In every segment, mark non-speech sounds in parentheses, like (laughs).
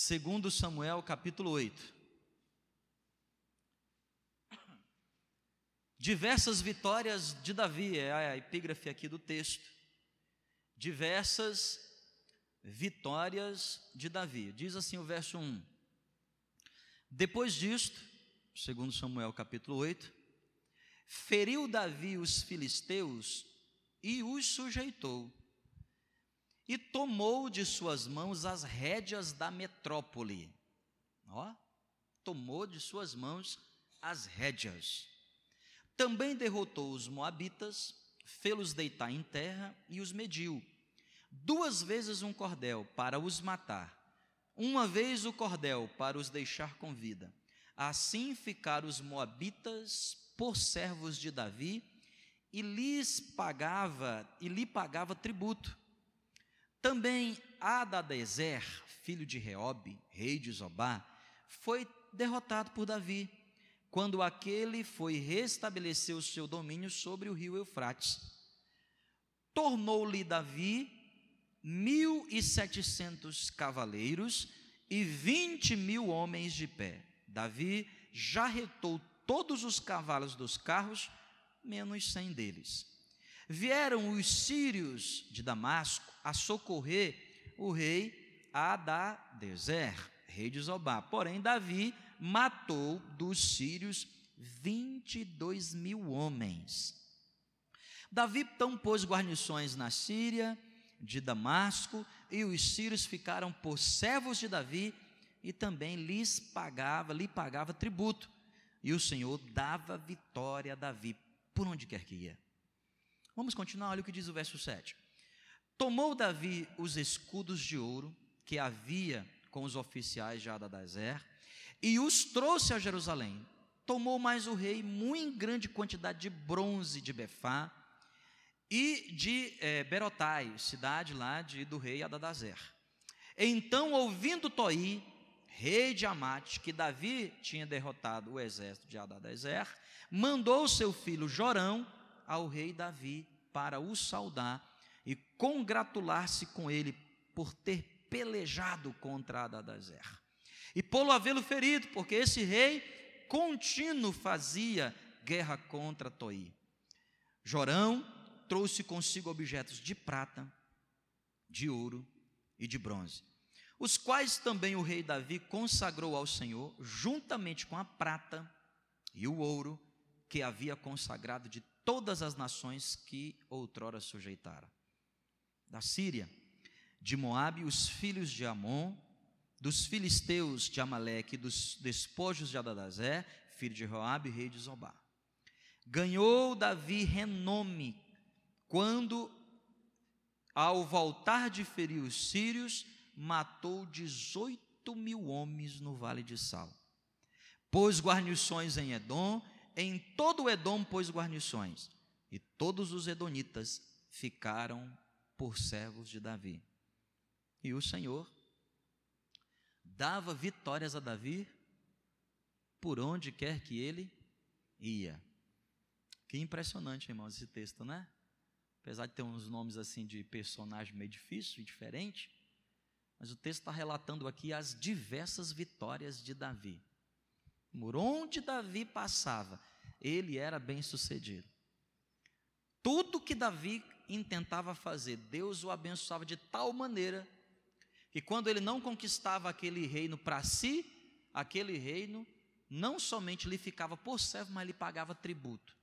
Segundo Samuel, capítulo 8. Diversas vitórias de Davi, é a epígrafe aqui do texto. Diversas vitórias de Davi. Diz assim o verso 1. Depois disto, segundo Samuel capítulo 8, feriu Davi os filisteus e os sujeitou, e tomou de suas mãos as rédeas da metrópole. Ó, tomou de suas mãos as rédeas. Também derrotou os Moabitas, fê-los deitar em terra e os mediu. Duas vezes um cordel para os matar, uma vez o cordel para os deixar com vida. Assim ficaram os Moabitas por servos de Davi e lhes pagava e lhe pagava tributo. Também Adadezer, filho de Reobe, rei de Zobá, foi derrotado por Davi quando aquele foi restabelecer o seu domínio sobre o rio Eufrates. Tornou-lhe Davi mil e setecentos cavaleiros e vinte mil homens de pé. Davi já retou todos os cavalos dos carros, menos cem deles. Vieram os sírios de Damasco a socorrer o rei Adadezer, rei de Zobá. Porém, Davi matou dos sírios 22 mil homens. Davi então pôs guarnições na Síria, de Damasco, e os sírios ficaram por servos de Davi e também lhes pagava, lhe pagava tributo. E o Senhor dava vitória a Davi por onde quer que ia. Vamos continuar, olha o que diz o verso 7. Tomou Davi os escudos de ouro que havia com os oficiais de Adadezer e os trouxe a Jerusalém. Tomou mais o rei muito grande quantidade de bronze de Befá e de é, Berotai, cidade lá de, do rei Adadazer. Então, ouvindo Toi, rei de Amate, que Davi tinha derrotado o exército de Adadazer, mandou seu filho Jorão ao rei Davi para o saudar e congratular-se com ele por ter pelejado contra Adadazer e pô-lo a vê-lo ferido, porque esse rei contínuo fazia guerra contra Toi. Jorão trouxe consigo objetos de prata, de ouro e de bronze, os quais também o rei Davi consagrou ao Senhor, juntamente com a prata e o ouro que havia consagrado de todas as nações que outrora sujeitara. Da Síria, de Moabe, os filhos de Amon, dos filisteus de Amaleque dos despojos de Adadazé, filho de Joabe, rei de Zobá. Ganhou Davi renome quando, ao voltar de ferir os sírios, matou 18 mil homens no vale de Sal. Pôs guarnições em Edom, em todo o Edom pôs guarnições, e todos os edonitas ficaram por servos de Davi. E o Senhor dava vitórias a Davi por onde quer que ele ia. Que impressionante, irmãos, esse texto, né? Apesar de ter uns nomes assim de personagem meio difícil e diferente, mas o texto está relatando aqui as diversas vitórias de Davi. Por onde Davi passava, ele era bem sucedido. Tudo que Davi intentava fazer, Deus o abençoava de tal maneira que quando ele não conquistava aquele reino para si, aquele reino não somente lhe ficava por servo, mas lhe pagava tributo.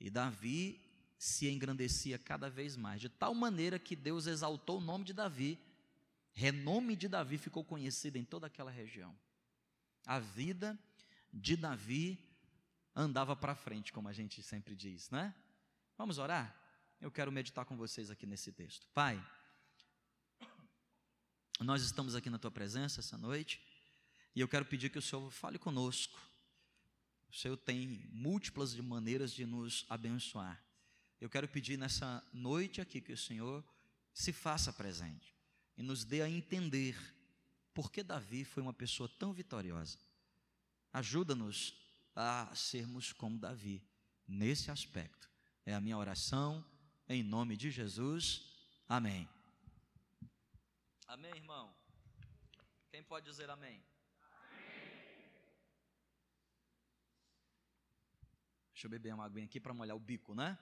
E Davi se engrandecia cada vez mais, de tal maneira que Deus exaltou o nome de Davi, renome de Davi ficou conhecido em toda aquela região. A vida de Davi andava para frente, como a gente sempre diz, né? Vamos orar? Eu quero meditar com vocês aqui nesse texto. Pai, nós estamos aqui na tua presença essa noite e eu quero pedir que o Senhor fale conosco. O Senhor tem múltiplas maneiras de nos abençoar. Eu quero pedir nessa noite aqui que o Senhor se faça presente e nos dê a entender por que Davi foi uma pessoa tão vitoriosa. Ajuda-nos a sermos como Davi nesse aspecto. É a minha oração em nome de Jesus. Amém. Amém, irmão? Quem pode dizer amém? Deixa eu beber uma aguinha aqui para molhar o bico, né?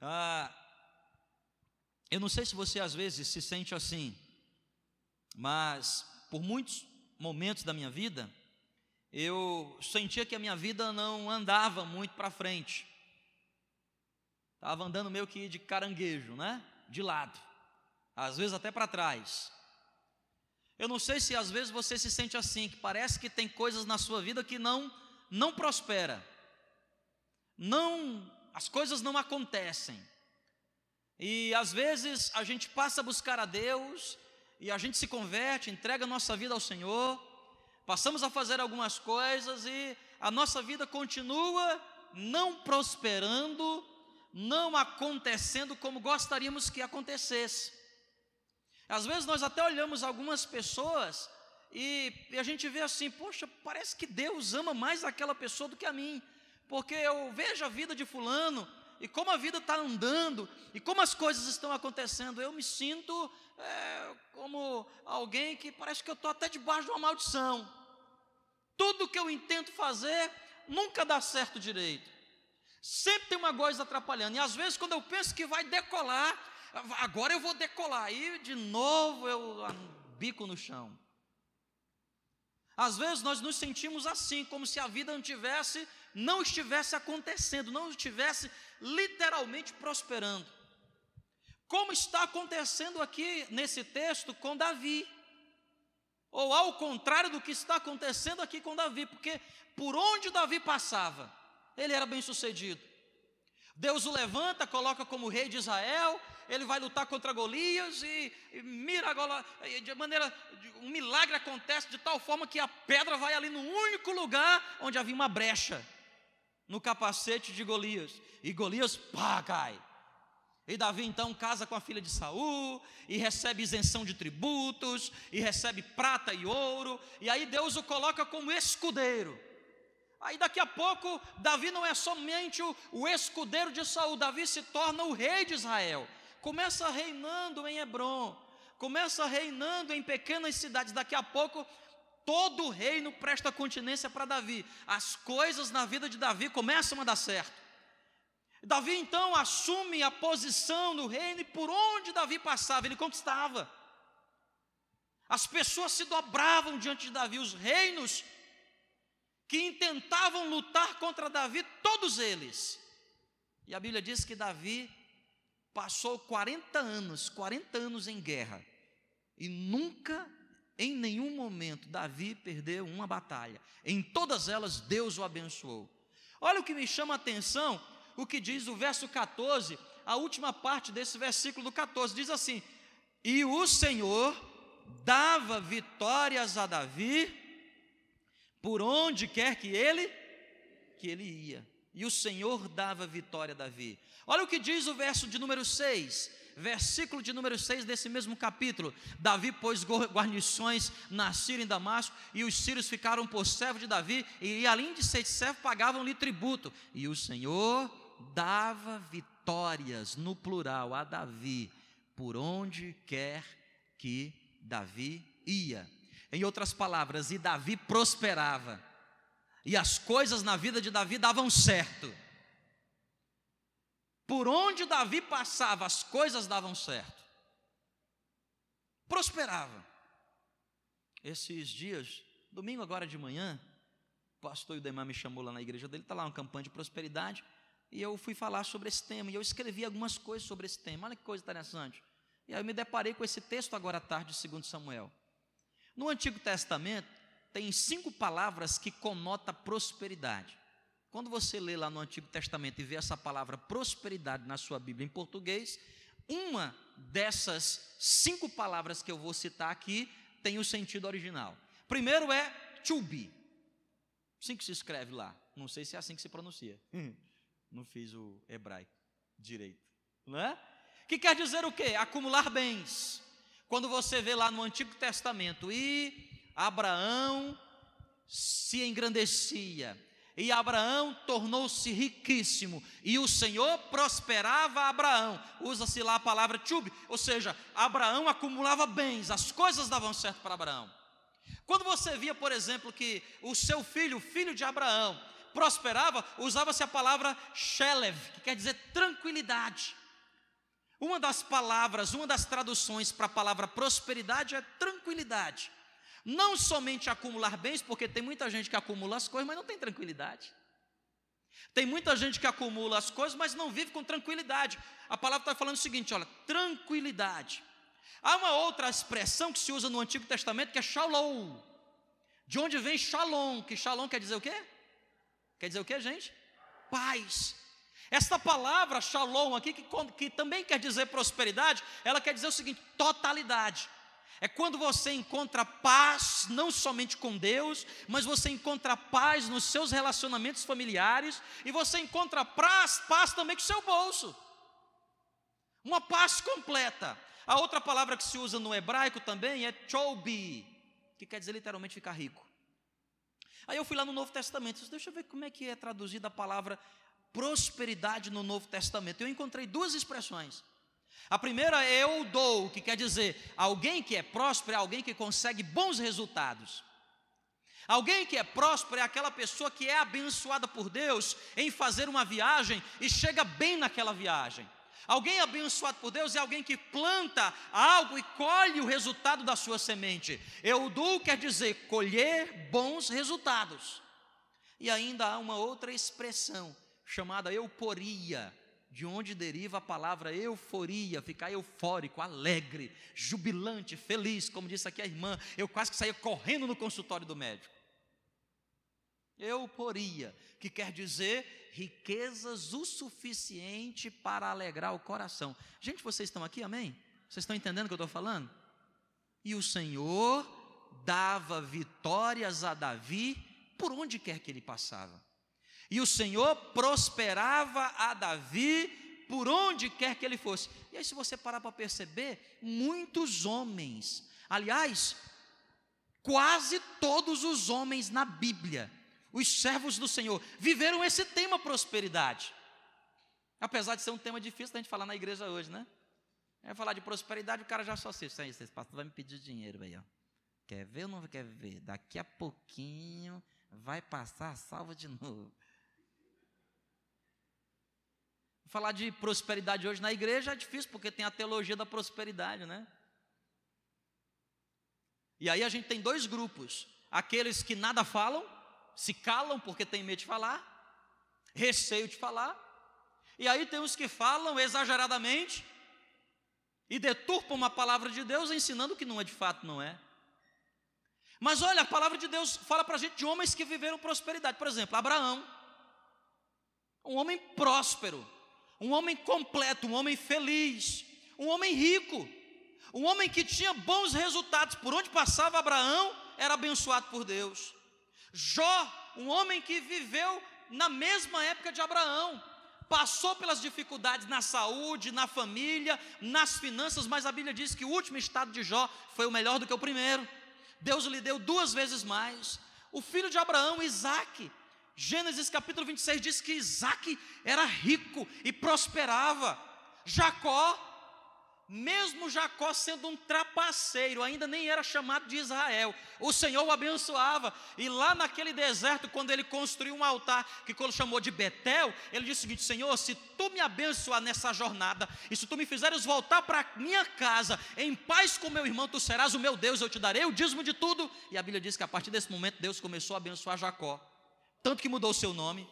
Ah, eu não sei se você às vezes se sente assim, mas por muitos momentos da minha vida, eu sentia que a minha vida não andava muito para frente. Estava andando meio que de caranguejo, né? De lado. Às vezes até para trás. Eu não sei se às vezes você se sente assim, que parece que tem coisas na sua vida que não não prospera. Não, as coisas não acontecem. E às vezes a gente passa a buscar a Deus e a gente se converte, entrega a nossa vida ao Senhor, passamos a fazer algumas coisas e a nossa vida continua não prosperando, não acontecendo como gostaríamos que acontecesse. Às vezes nós até olhamos algumas pessoas e, e, a gente vê assim, poxa, parece que Deus ama mais aquela pessoa do que a mim, porque eu vejo a vida de fulano e como a vida está andando e como as coisas estão acontecendo, eu me sinto é, como alguém que parece que eu estou até debaixo de uma maldição. Tudo que eu intento fazer nunca dá certo direito. Sempre tem uma coisa atrapalhando. E às vezes, quando eu penso que vai decolar, agora eu vou decolar, e de novo eu bico no chão. Às vezes nós nos sentimos assim, como se a vida não tivesse, não estivesse acontecendo, não estivesse literalmente prosperando. Como está acontecendo aqui nesse texto com Davi. Ou ao contrário do que está acontecendo aqui com Davi, porque por onde Davi passava, ele era bem sucedido. Deus o levanta, coloca como rei de Israel, ele vai lutar contra Golias e, e mira agora, de maneira, um milagre acontece de tal forma que a pedra vai ali no único lugar onde havia uma brecha no capacete de Golias. E Golias, pá, cai. E Davi então casa com a filha de Saul e recebe isenção de tributos e recebe prata e ouro, e aí Deus o coloca como escudeiro. Aí daqui a pouco Davi não é somente o, o escudeiro de Saul, Davi se torna o rei de Israel. Começa reinando em Hebron, começa reinando em pequenas cidades. Daqui a pouco todo o reino presta continência para Davi. As coisas na vida de Davi começam a dar certo. Davi então assume a posição no reino e por onde Davi passava, ele conquistava. As pessoas se dobravam diante de Davi, os reinos que intentavam lutar contra Davi, todos eles. E a Bíblia diz que Davi passou 40 anos, 40 anos em guerra, e nunca, em nenhum momento, Davi perdeu uma batalha. Em todas elas, Deus o abençoou. Olha o que me chama a atenção o que diz o verso 14, a última parte desse versículo do 14, diz assim: E o Senhor dava vitórias a Davi por onde quer que ele que ele ia. E o Senhor dava vitória a Davi. Olha o que diz o verso de número 6, versículo de número 6 desse mesmo capítulo. Davi pôs guarnições na Síria em Damasco, e os sírios ficaram por servo de Davi, e além de ser servo, pagavam-lhe tributo. E o Senhor dava vitórias, no plural, a Davi, por onde quer que Davi ia. Em outras palavras, e Davi prosperava, e as coisas na vida de Davi davam certo. Por onde Davi passava, as coisas davam certo. Prosperava. Esses dias, domingo agora de manhã, o pastor Idemar me chamou lá na igreja dele, está lá uma campanha de prosperidade. E eu fui falar sobre esse tema, e eu escrevi algumas coisas sobre esse tema. Olha que coisa interessante. E aí eu me deparei com esse texto agora à tarde, segundo Samuel. No Antigo Testamento, tem cinco palavras que conotam prosperidade. Quando você lê lá no Antigo Testamento e vê essa palavra prosperidade na sua Bíblia em português, uma dessas cinco palavras que eu vou citar aqui tem o sentido original. Primeiro é to be. Assim que se escreve lá. Não sei se é assim que se pronuncia. Não fiz o hebraico direito, não é? Que quer dizer o quê? Acumular bens. Quando você vê lá no Antigo Testamento, e Abraão se engrandecia, e Abraão tornou-se riquíssimo, e o Senhor prosperava Abraão. Usa-se lá a palavra tube, ou seja, Abraão acumulava bens, as coisas davam certo para Abraão. Quando você via, por exemplo, que o seu filho, o filho de Abraão, prosperava, usava-se a palavra shelev, que quer dizer tranquilidade. Uma das palavras, uma das traduções para a palavra prosperidade é tranquilidade. Não somente acumular bens, porque tem muita gente que acumula as coisas, mas não tem tranquilidade. Tem muita gente que acumula as coisas, mas não vive com tranquilidade. A palavra está falando o seguinte: olha, tranquilidade. Há uma outra expressão que se usa no Antigo Testamento que é shalom. De onde vem shalom? Que shalom quer dizer o quê? Quer dizer o quê, gente? Paz. Esta palavra shalom aqui, que, que também quer dizer prosperidade, ela quer dizer o seguinte: totalidade. É quando você encontra paz, não somente com Deus, mas você encontra paz nos seus relacionamentos familiares, e você encontra paz, paz também com o seu bolso. Uma paz completa. A outra palavra que se usa no hebraico também é chobi, que quer dizer literalmente ficar rico. Aí eu fui lá no Novo Testamento, disse, deixa eu ver como é que é traduzida a palavra prosperidade no Novo Testamento. Eu encontrei duas expressões. A primeira é eu dou, que quer dizer alguém que é próspero é alguém que consegue bons resultados. Alguém que é próspero é aquela pessoa que é abençoada por Deus em fazer uma viagem e chega bem naquela viagem. Alguém abençoado por Deus é alguém que planta algo e colhe o resultado da sua semente. Eu dou quer dizer colher bons resultados. E ainda há uma outra expressão chamada euporia, de onde deriva a palavra euforia, ficar eufórico, alegre, jubilante, feliz, como disse aqui a irmã. Eu quase que saía correndo no consultório do médico. Euporia, que quer dizer riquezas o suficiente para alegrar o coração. Gente, vocês estão aqui, amém? Vocês estão entendendo o que eu estou falando? E o Senhor dava vitórias a Davi por onde quer que ele passava. E o Senhor prosperava a Davi por onde quer que ele fosse. E aí, se você parar para perceber, muitos homens, aliás, quase todos os homens na Bíblia, os servos do Senhor, viveram esse tema prosperidade. Apesar de ser um tema difícil da gente falar na igreja hoje, né? É falar de prosperidade, o cara já só assiste. Esse pastor vai me pedir dinheiro aí, ó. Quer ver ou não quer ver? Daqui a pouquinho vai passar a salva de novo. Falar de prosperidade hoje na igreja é difícil, porque tem a teologia da prosperidade, né? E aí a gente tem dois grupos: aqueles que nada falam, se calam porque tem medo de falar, receio de falar, e aí tem os que falam exageradamente e deturpam a palavra de Deus, ensinando que não é de fato, não é. Mas olha, a palavra de Deus fala para a gente de homens que viveram prosperidade. Por exemplo, Abraão, um homem próspero, um homem completo, um homem feliz, um homem rico, um homem que tinha bons resultados. Por onde passava Abraão, era abençoado por Deus. Jó, um homem que viveu na mesma época de Abraão, passou pelas dificuldades na saúde, na família, nas finanças, mas a Bíblia diz que o último estado de Jó foi o melhor do que o primeiro. Deus lhe deu duas vezes mais. O filho de Abraão, Isaac, Gênesis capítulo 26 diz que Isaac era rico e prosperava. Jacó, mesmo Jacó sendo um trapaceiro, ainda nem era chamado de Israel, o Senhor o abençoava. E lá naquele deserto, quando ele construiu um altar que quando chamou de Betel, ele disse o seguinte: Senhor, se tu me abençoar nessa jornada, e se tu me fizeres voltar para minha casa em paz com meu irmão, tu serás o meu Deus, eu te darei o dízimo de tudo. E a Bíblia diz que a partir desse momento Deus começou a abençoar Jacó tanto que mudou o seu nome.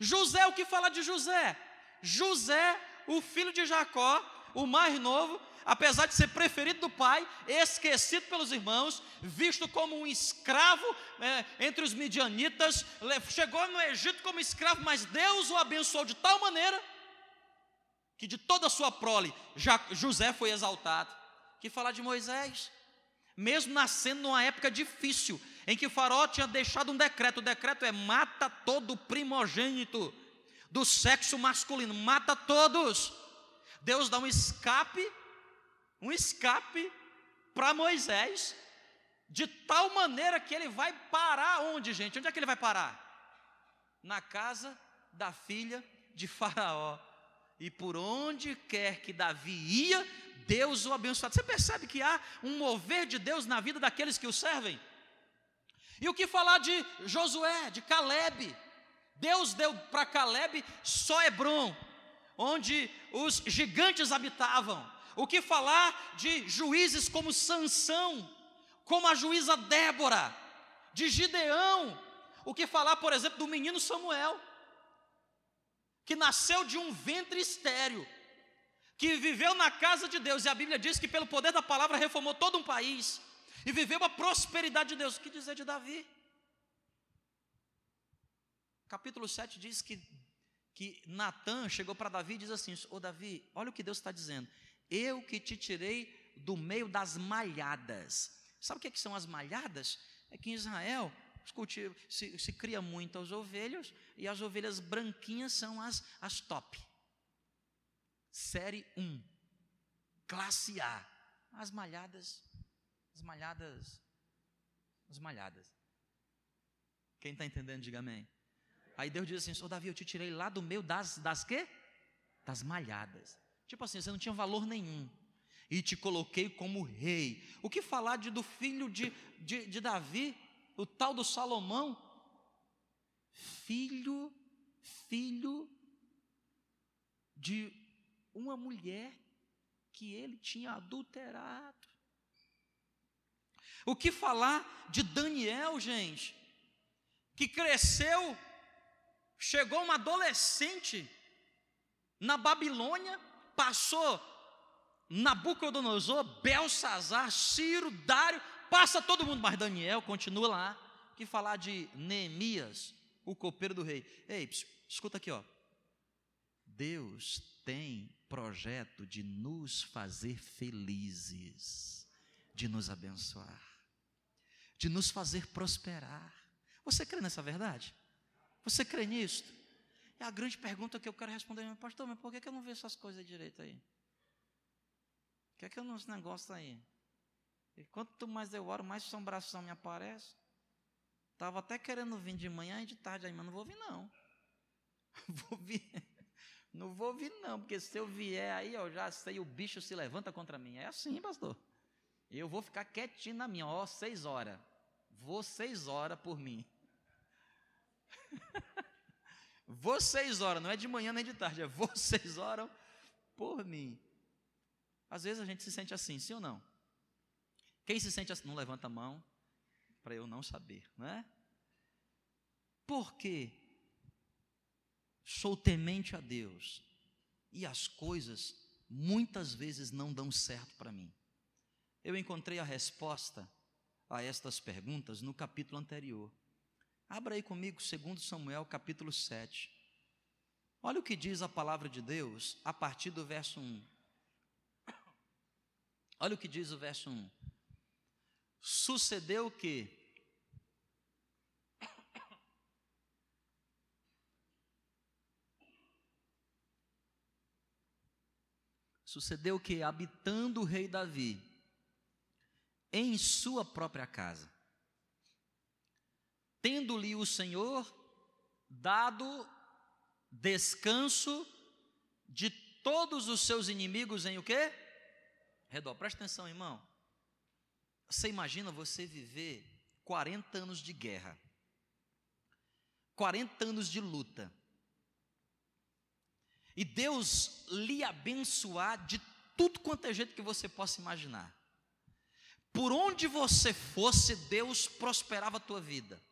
José, o que fala de José? José, o filho de Jacó, o mais novo, apesar de ser preferido do pai, esquecido pelos irmãos, visto como um escravo é, entre os midianitas, chegou no Egito como escravo, mas Deus o abençoou de tal maneira que de toda a sua prole, José foi exaltado. Que falar de Moisés, mesmo nascendo numa época difícil, em que faraó tinha deixado um decreto. O decreto é: mata todo primogênito do sexo masculino, mata todos. Deus dá um escape, um escape para Moisés, de tal maneira que ele vai parar onde, gente? Onde é que ele vai parar? na casa da filha de Faraó. E por onde quer que Davi ia, Deus o abençoava. Você percebe que há um mover de Deus na vida daqueles que o servem? E o que falar de Josué, de Caleb? Deus deu para Caleb só Hebron, onde os gigantes habitavam. O que falar de juízes como Sansão, como a juíza Débora, de Gideão? O que falar, por exemplo, do menino Samuel, que nasceu de um ventre estéreo, que viveu na casa de Deus, e a Bíblia diz que pelo poder da palavra reformou todo um país, e viveu a prosperidade de Deus. O que dizer de Davi? Capítulo 7 diz que, que Natan chegou para Davi e diz assim: Ô Davi, olha o que Deus está dizendo. Eu que te tirei do meio das malhadas. Sabe o que, é que são as malhadas? É que em Israel se, se cria muitas ovelhas e as ovelhas branquinhas são as, as top. Série 1, classe A. As malhadas, as malhadas, as malhadas. Quem está entendendo, diga amém. Aí Deus diz assim: Ô Davi, eu te tirei lá do meio das, das quê? Das malhadas. Tipo assim, você não tinha valor nenhum. E te coloquei como rei. O que falar de, do filho de, de, de Davi, o tal do Salomão? Filho, filho de uma mulher que ele tinha adulterado. O que falar de Daniel, gente, que cresceu, chegou uma adolescente na Babilônia, passou Nabucodonosor, Belsazar, Ciro, Dário, passa todo mundo, mas Daniel continua lá. Que falar de Neemias, o copeiro do rei. Ei, escuta aqui, ó. Deus tem projeto de nos fazer felizes, de nos abençoar, de nos fazer prosperar. Você crê nessa verdade? Você crê nisso? É a grande pergunta que eu quero responder, meu pastor, mas por que eu não vejo essas coisas direito aí? O que é que eu não esse negócio aí? E quanto mais eu oro, mais assombração me aparece. Estava até querendo vir de manhã e de tarde aí, mas não vou vir não. (laughs) Vou vir. Não vou vir não, porque se eu vier aí, eu já sei, o bicho se levanta contra mim. É assim, pastor. Eu vou ficar quietinho na minha, ó, seis horas. Vou seis horas por mim. (laughs) Vocês oram, não é de manhã nem de tarde, é vocês oram por mim. Às vezes a gente se sente assim, sim ou não? Quem se sente assim, não levanta a mão, para eu não saber, não é? Porque sou temente a Deus e as coisas muitas vezes não dão certo para mim. Eu encontrei a resposta a estas perguntas no capítulo anterior. Abra aí comigo, 2 Samuel, capítulo 7. Olha o que diz a palavra de Deus a partir do verso 1. Olha o que diz o verso 1. Sucedeu que Sucedeu que habitando o rei Davi em sua própria casa, tendo-lhe o Senhor dado descanso de todos os seus inimigos em o quê? Redor. Presta atenção, irmão. Você imagina você viver 40 anos de guerra, 40 anos de luta, e Deus lhe abençoar de tudo quanto é jeito que você possa imaginar. Por onde você fosse, Deus prosperava a tua vida.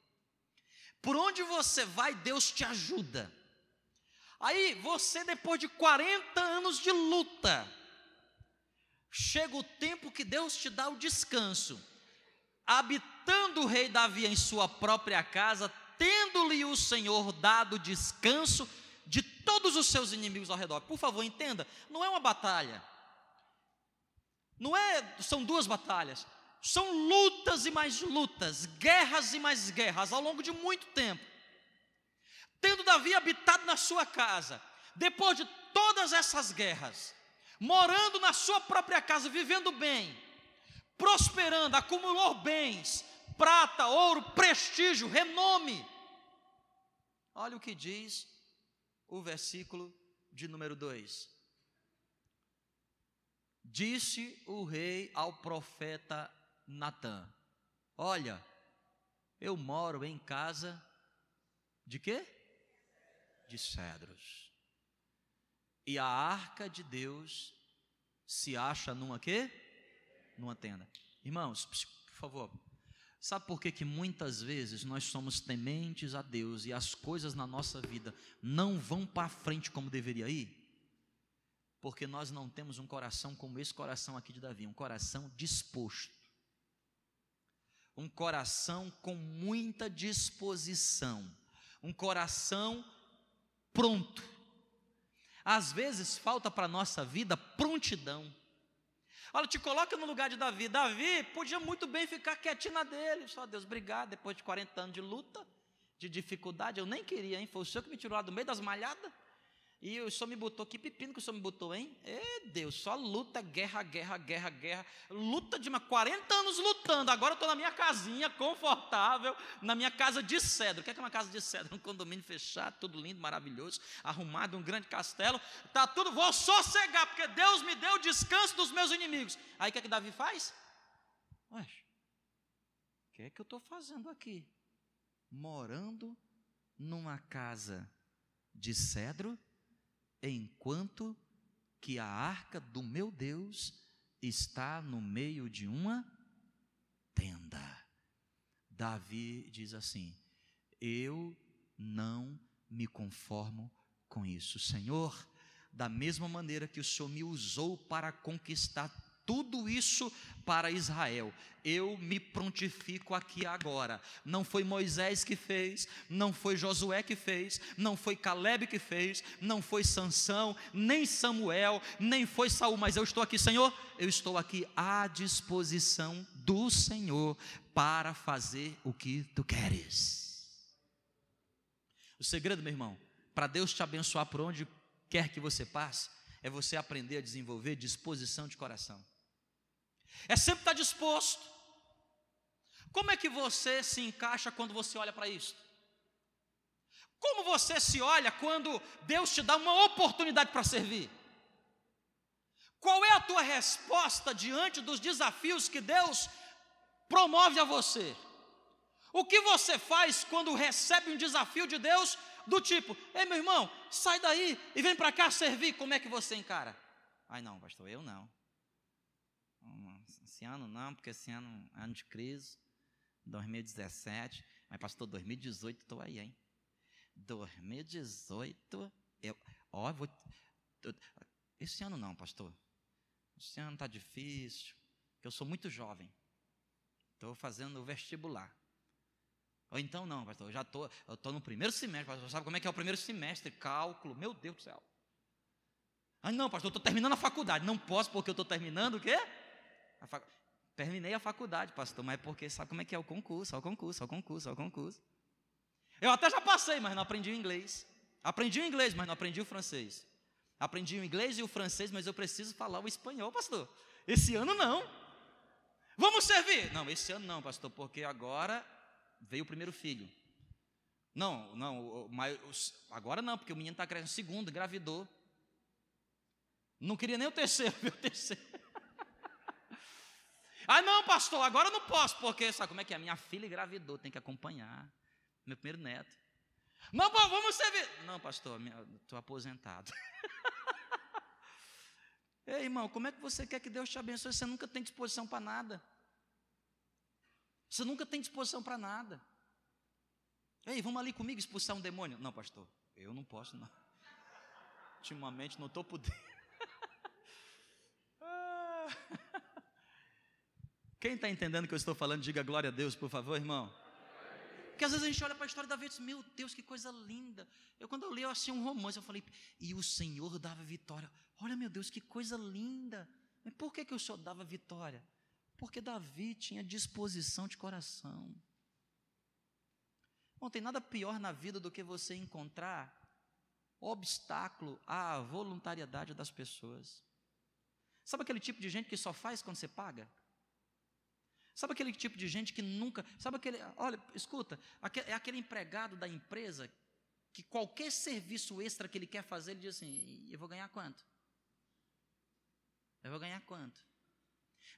Por onde você vai, Deus te ajuda. Aí você, depois de 40 anos de luta, chega o tempo que Deus te dá o descanso. Habitando o rei Davi em sua própria casa, tendo-lhe o Senhor dado descanso de todos os seus inimigos ao redor. Por favor, entenda, não é uma batalha. Não é, são duas batalhas são lutas e mais lutas, guerras e mais guerras ao longo de muito tempo. Tendo Davi habitado na sua casa, depois de todas essas guerras, morando na sua própria casa, vivendo bem, prosperando, acumulou bens, prata, ouro, prestígio, renome. Olha o que diz o versículo de número 2. Disse o rei ao profeta Natã: Olha, eu moro em casa de quê? De cedros. E a arca de Deus se acha numa quê? Numa tenda. Irmãos, por favor. Sabe por que, que muitas vezes nós somos tementes a Deus e as coisas na nossa vida não vão para frente como deveria ir? Porque nós não temos um coração como esse coração aqui de Davi, um coração disposto um coração com muita disposição, um coração pronto. Às vezes falta para a nossa vida prontidão. Olha, te coloca no lugar de Davi. Davi podia muito bem ficar quietinho na dele. Só Deus, obrigado. Depois de 40 anos de luta, de dificuldade, eu nem queria, hein? Foi o Senhor que me tirou lá do meio das malhadas. E o senhor me botou, que pepino que o senhor me botou, hein? É Deus, só luta, guerra, guerra, guerra, guerra. Luta de uma 40 anos lutando. Agora eu estou na minha casinha, confortável, na minha casa de cedro. O que é, que é uma casa de cedro? (laughs) Um condomínio fechado, tudo lindo, maravilhoso, arrumado, um grande castelo. Tá tudo, vou sossegar, porque Deus me deu o descanso dos meus inimigos. Aí o que é que Davi faz? Ué, o que é que eu estou fazendo aqui? Morando numa casa de cedro? Enquanto que a arca do meu Deus está no meio de uma tenda. Davi diz assim: Eu não me conformo com isso, Senhor. Da mesma maneira que o Senhor me usou para conquistar tudo isso para Israel. Eu me prontifico aqui agora. Não foi Moisés que fez, não foi Josué que fez, não foi Caleb que fez, não foi Sansão, nem Samuel, nem foi Saul, mas eu estou aqui, Senhor. Eu estou aqui à disposição do Senhor para fazer o que tu queres. O segredo, meu irmão, para Deus te abençoar por onde quer que você passe, é você aprender a desenvolver disposição de coração. É sempre estar disposto. Como é que você se encaixa quando você olha para isso? Como você se olha quando Deus te dá uma oportunidade para servir? Qual é a tua resposta diante dos desafios que Deus promove a você? O que você faz quando recebe um desafio de Deus do tipo: Ei, meu irmão, sai daí e vem para cá servir? Como é que você encara? Ai, não, pastor, eu não. Esse ano não, porque esse ano é ano de crise. 2017. Mas, pastor, 2018 estou aí, hein? 2018, eu. Ó, vou. Esse ano não, pastor. Esse ano está difícil. Porque eu sou muito jovem. Estou fazendo o vestibular. Ou então não, pastor, eu já estou, eu estou no primeiro semestre, pastor, sabe como é que é o primeiro semestre? Cálculo, meu Deus do céu. Ah, não, pastor, eu estou terminando a faculdade. Não posso porque eu estou terminando o quê? Fac... Terminei a faculdade, pastor, mas é porque sabe como é que é o concurso, o concurso, o concurso, o concurso. Eu até já passei, mas não aprendi o inglês. Aprendi o inglês, mas não aprendi o francês. Aprendi o inglês e o francês, mas eu preciso falar o espanhol, pastor. Esse ano não. Vamos servir? Não, esse ano não, pastor, porque agora veio o primeiro filho. Não, não, mas agora não, porque o menino está crescendo. Segundo, engravidou. Não queria nem o terceiro, (laughs) meu terceiro. (laughs) Ah, não, pastor, agora eu não posso, porque sabe como é que é? Minha filha engravidou, tem que acompanhar. Meu primeiro neto. Não, vamos servir. Não, pastor, estou aposentado. (laughs) Ei, irmão, como é que você quer que Deus te abençoe? Você nunca tem disposição para nada. Você nunca tem disposição para nada. Ei, vamos ali comigo expulsar um demônio? Não, pastor, eu não posso, não. (laughs) Ultimamente não estou podendo. (laughs) Quem está entendendo o que eu estou falando, diga glória a Deus, por favor, irmão. Porque às vezes a gente olha para a história da vida e diz, meu Deus, que coisa linda. Eu, quando eu li, eu um romance, eu falei, e o Senhor dava vitória. Olha, meu Deus, que coisa linda. Mas por que, que o Senhor dava vitória? Porque Davi tinha disposição de coração. Não tem nada pior na vida do que você encontrar obstáculo à voluntariedade das pessoas. Sabe aquele tipo de gente que só faz quando você paga? Sabe aquele tipo de gente que nunca. Sabe aquele. Olha, escuta, é aquele empregado da empresa que qualquer serviço extra que ele quer fazer, ele diz assim: eu vou ganhar quanto? Eu vou ganhar quanto?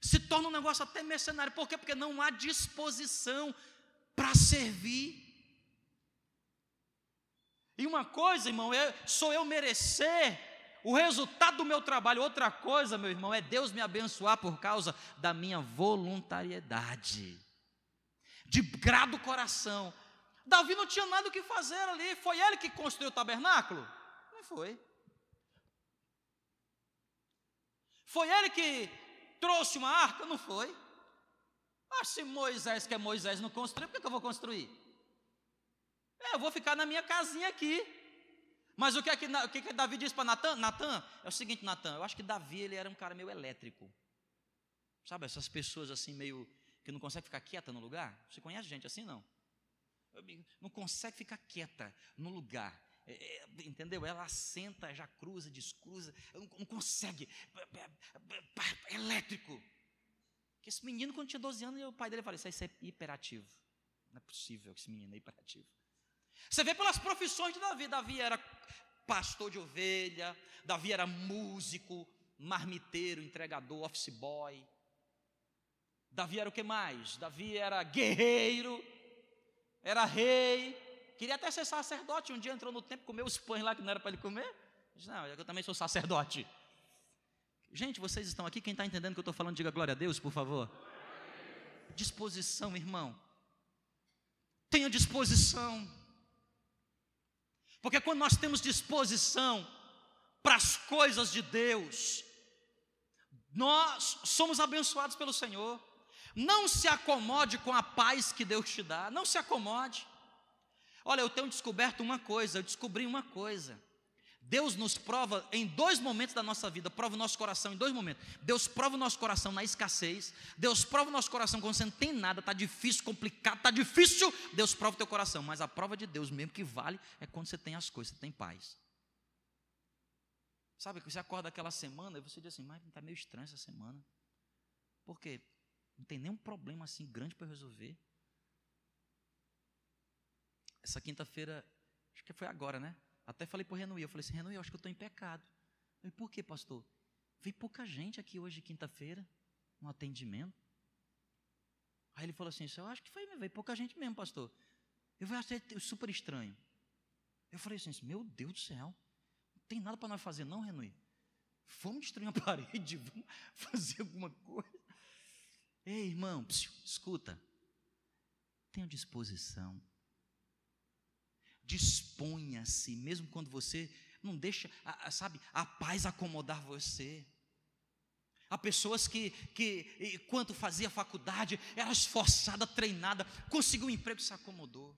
Se torna um negócio até mercenário. Por quê? Porque não há disposição para servir. E uma coisa, irmão, é, sou eu merecer o resultado do meu trabalho. Outra coisa, meu irmão, é Deus me abençoar por causa da minha voluntariedade, de grado coração. Davi não tinha nada o que fazer ali. Foi ele que construiu o tabernáculo? Não foi. Foi ele que trouxe uma arca? Não foi. Ah, se Moisés, que é Moisés, não construiu, por que, que eu vou construir? É, eu vou ficar na minha casinha aqui. Mas o que é que, o que, é que Davi diz para Natan? Natan, é o seguinte, Natan, eu acho que Davi ele era um cara meio elétrico. Sabe, essas pessoas assim, meio que não conseguem ficar quieta no lugar? Você conhece gente assim, não? Não consegue ficar quieta no lugar. É, é, entendeu? Ela senta, já cruza, descruza, não, não consegue. É elétrico. Que esse menino, quando tinha 12 anos, o pai dele falou: Isso é hiperativo. Não é possível que esse menino é hiperativo. Você vê pelas profissões de Davi. Davi era pastor de ovelha, Davi era músico, marmiteiro, entregador, office boy. Davi era o que mais? Davi era guerreiro, era rei, queria até ser sacerdote. Um dia entrou no templo, comeu os pães lá que não era para ele comer. Não, eu também sou sacerdote. Gente, vocês estão aqui, quem está entendendo o que eu estou falando, diga glória a Deus, por favor. Disposição, irmão. Tenha disposição. Porque quando nós temos disposição para as coisas de Deus, nós somos abençoados pelo Senhor. Não se acomode com a paz que Deus te dá, não se acomode. Olha, eu tenho descoberto uma coisa, eu descobri uma coisa. Deus nos prova em dois momentos da nossa vida, prova o nosso coração em dois momentos. Deus prova o nosso coração na escassez, Deus prova o nosso coração quando você não tem nada, está difícil, complicado, está difícil, Deus prova o teu coração. Mas a prova de Deus mesmo que vale é quando você tem as coisas, você tem paz. Sabe que você acorda aquela semana e você diz assim, mas está meio estranho essa semana. Por quê? Não tem nenhum problema assim grande para resolver. Essa quinta-feira, acho que foi agora, né? Até falei para o Renui, eu falei assim, Renui, eu acho que eu estou em pecado. Falei, por quê, pastor? Veio pouca gente aqui hoje, quinta-feira, no atendimento. Aí ele falou assim, eu acho que foi, veio pouca gente mesmo, pastor. Eu achei super estranho. Eu falei assim, meu Deus do céu, não tem nada para nós fazer não, Renui. Vamos destruir a (laughs) parede, vamos fazer alguma coisa. Ei, irmão, psiu, escuta. Tenha disposição. Disponha-se, mesmo quando você não deixa, a, sabe, a paz acomodar você. Há pessoas que, que enquanto fazia faculdade, era esforçada, treinada, conseguiu um emprego e se acomodou.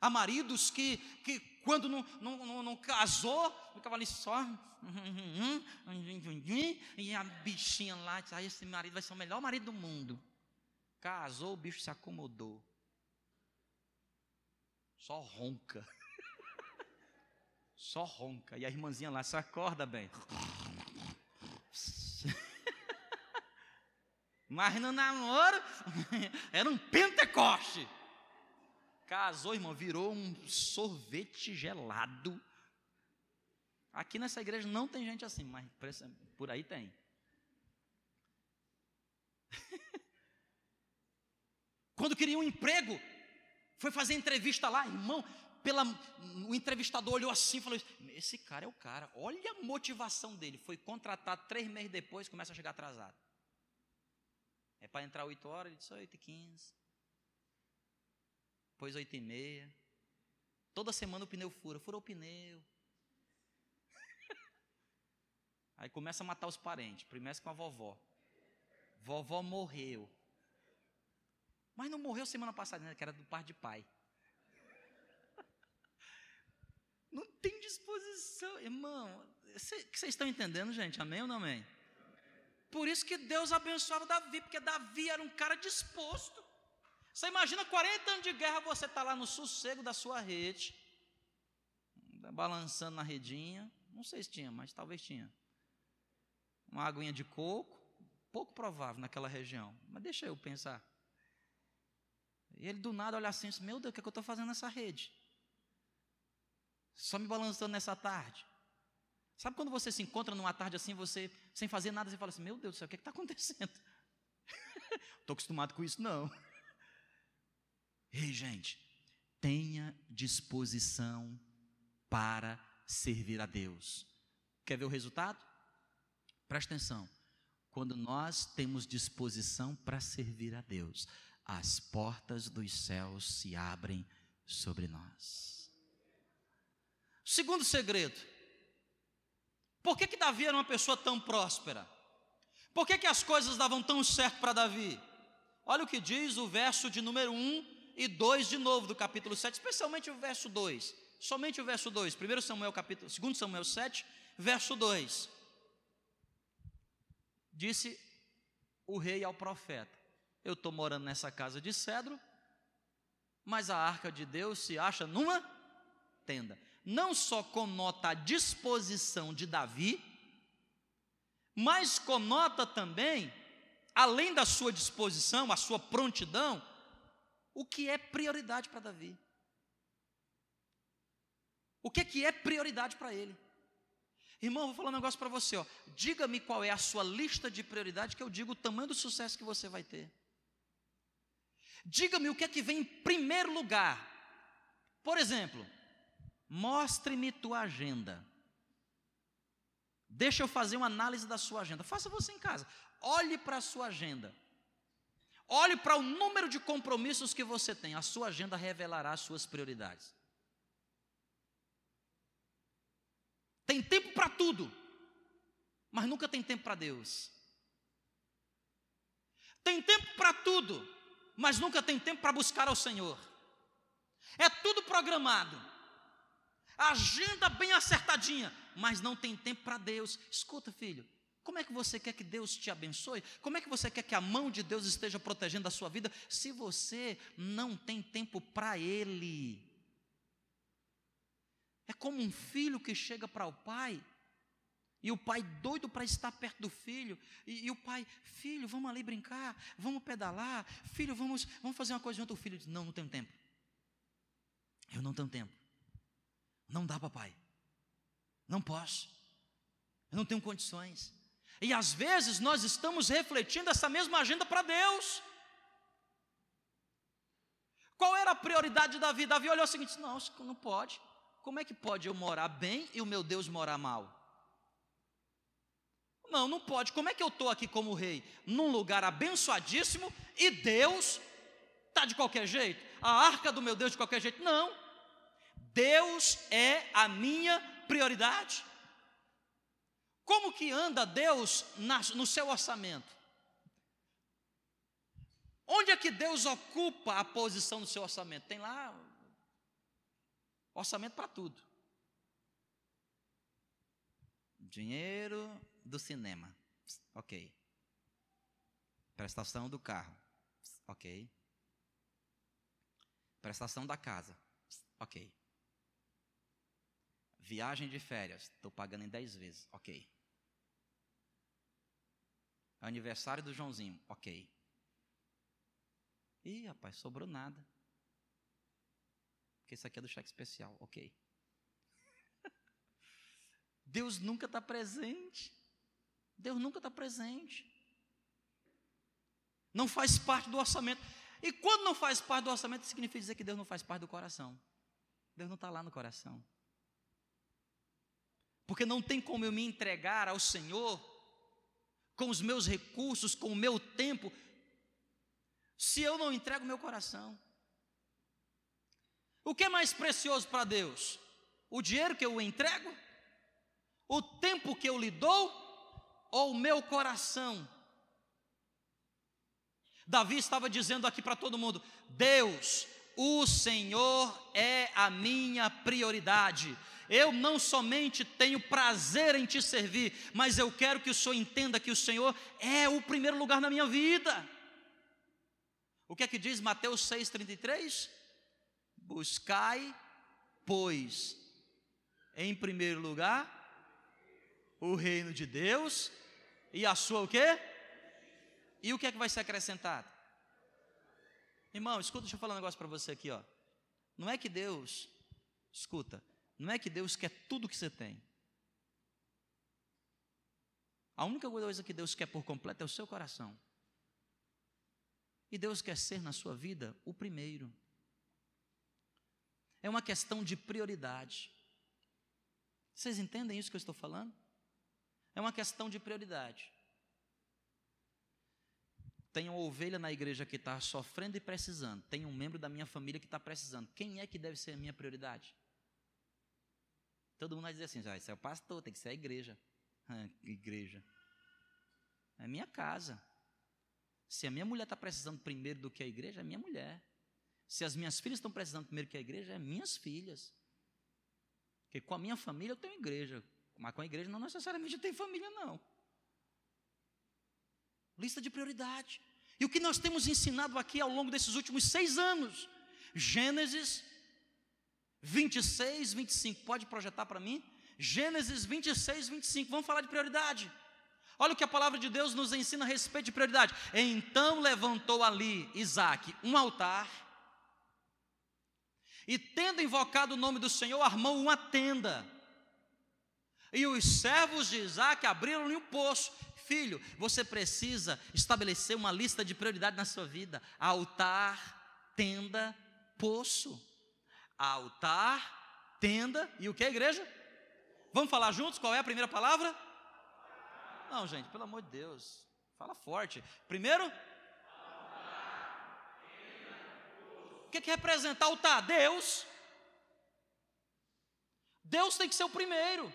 Há maridos que, que quando não, não, não, não casou, ficava ali só. (laughs) E a bichinha lá, ah, esse marido vai ser o melhor marido do mundo. Casou, o bicho se acomodou. Só ronca. Só ronca. E a irmãzinha lá se acorda bem. Mas no namoro era um pentecoste. Casou, irmão, virou um sorvete gelado. Aqui nessa igreja não tem gente assim, mas por aí tem. (laughs) Quando queria um emprego, foi fazer entrevista lá, irmão. Pela, o entrevistador olhou assim e falou: Esse cara é o cara, olha a motivação dele. Foi contratado três meses depois, começa a chegar atrasado. É para entrar 8 horas, ele disse 8 e 15 depois oito e meia. Toda semana o pneu fura, furou o pneu. (laughs) Aí começa a matar os parentes. Primeiro com a vovó. Vovó morreu. Mas não morreu semana passada, né, que era do par de pai. Não tem disposição, irmão. Vocês estão entendendo, gente? Amém ou não amém? Por isso que Deus abençoava Davi, porque Davi era um cara disposto. Você imagina 40 anos de guerra, você está lá no sossego da sua rede, balançando na redinha. Não sei se tinha, mas talvez tinha. Uma aguinha de coco, pouco provável naquela região, mas deixa eu pensar. E ele do nada olha assim, meu Deus, o que, é que eu estou fazendo nessa rede? Só me balançando nessa tarde. Sabe quando você se encontra numa tarde assim, você sem fazer nada, você fala assim: Meu Deus do céu, o que está acontecendo? (laughs) Estou acostumado com isso, não. Ei, gente, tenha disposição para servir a Deus. Quer ver o resultado? Presta atenção. Quando nós temos disposição para servir a Deus, as portas dos céus se abrem sobre nós. Segundo segredo, por que, que Davi era uma pessoa tão próspera? Por que, que as coisas davam tão certo para Davi? Olha o que diz o verso de número 1 e 2 de novo do capítulo 7, especialmente o verso 2. Somente o verso 2. 1 Samuel capítulo, 2 Samuel 7, verso 2. Disse o rei ao profeta: Eu estou morando nessa casa de cedro, mas a arca de Deus se acha numa tenda. Não só conota a disposição de Davi, mas conota também, além da sua disposição, a sua prontidão, o que é prioridade para Davi. O que é que é prioridade para ele? Irmão, vou falar um negócio para você. Diga-me qual é a sua lista de prioridade que eu digo o tamanho do sucesso que você vai ter. Diga-me o que é que vem em primeiro lugar. Por exemplo, mostre-me tua agenda. Deixa eu fazer uma análise da sua agenda. Faça você em casa. Olhe para a sua agenda. Olhe para o número de compromissos que você tem, a sua agenda revelará as suas prioridades. Tem tempo para tudo, mas nunca tem tempo para Deus. Tem tempo para tudo, mas nunca tem tempo para buscar ao Senhor. É tudo programado, agenda bem acertadinha, mas não tem tempo para Deus. Escuta, filho, como é que você quer que Deus te abençoe? Como é que você quer que a mão de Deus esteja protegendo a sua vida se você não tem tempo para Ele? É como um filho que chega para o pai e o pai doido para estar perto do filho, e, e, o pai, filho, vamos ali brincar, vamos pedalar, filho, vamos, vamos fazer uma coisa junto. O filho diz: Não, não tenho tempo. Eu não tenho tempo. Não dá, papai. Não posso. Eu não tenho condições. E às vezes nós estamos refletindo essa mesma agenda para Deus. Qual era a prioridade de Davi? Davi olhou o seguinte: não, não pode. Como é que pode eu morar bem e o meu Deus morar mal? Não, não pode. Como é que eu estou aqui como rei? Num lugar abençoadíssimo e Deus está de qualquer jeito? A arca do meu Deus de qualquer jeito? Não. Deus é a minha prioridade. Como que anda Deus no seu orçamento? Onde é que Deus ocupa a posição no seu orçamento? Tem lá orçamento para tudo. Dinheiro do cinema. Ok. Prestação do carro. Ok. Prestação da casa. Ok. Viagem de férias. Estou pagando em 10 vezes. Ok. Aniversário do Joãozinho, ok. Ih, rapaz, sobrou nada. Porque isso aqui é do cheque especial, ok. (laughs) Deus nunca está presente. Deus nunca está presente. Não faz parte do orçamento. E quando não faz parte do orçamento, significa dizer que Deus não faz parte do coração. Deus não está lá no coração. Porque não tem como eu me entregar ao Senhor com os meus recursos, com o meu tempo, se eu não entrego meu coração? O que é mais precioso para Deus? O dinheiro que eu entrego? O tempo que eu lhe dou? Ou o meu coração? Davi estava dizendo aqui para todo mundo: Deus, o Senhor é a minha prioridade. Eu não somente tenho prazer em te servir, mas eu quero que o Senhor entenda que o Senhor é o primeiro lugar na minha vida. O que é que diz Mateus 6,33? Buscai, pois, em primeiro lugar, o reino de Deus e a sua o quê? E o que é que vai ser acrescentado? Irmão, escuta, deixa eu falar um negócio para você aqui, ó. Não é que Deus, escuta, Não é que Deus quer tudo que você tem. A única coisa que Deus quer por completo é o seu coração. E Deus quer ser na sua vida o primeiro. É uma questão de prioridade. Vocês entendem isso que eu estou falando? É uma questão de prioridade. Tem uma ovelha na igreja que está sofrendo e precisando. Tem um membro da minha família que está precisando. Quem é que deve ser a minha prioridade? Todo mundo vai dizer assim: ah, isso é o pastor, tem que ser a igreja. (laughs) Ah, igreja. É minha casa. Se a minha mulher está precisando primeiro do que a igreja, é minha mulher. Se as minhas filhas estão precisando primeiro que a igreja, é minhas filhas. Porque com a minha família eu tenho igreja, mas com a igreja não necessariamente tenho família, não. Lista de prioridade. E o que nós temos ensinado aqui ao longo desses últimos seis anos? Gênesis 26, 25. Pode projetar para mim? Gênesis 26, 25. Vamos falar de prioridade. Olha o que a palavra de Deus nos ensina a respeito de prioridade. Então levantou ali Isaac um altar, e tendo invocado o nome do Senhor, armou uma tenda. E os servos de Isaac abriram-lhe um poço. Filho, você precisa estabelecer uma lista de prioridade na sua vida: altar, tenda, poço. Altar, tenda e o que, igreja? Vamos falar juntos? Qual é a primeira palavra? Não, gente, pelo amor de Deus. Fala forte. Primeiro? O que, que representa altar? Deus. Deus tem que ser o primeiro.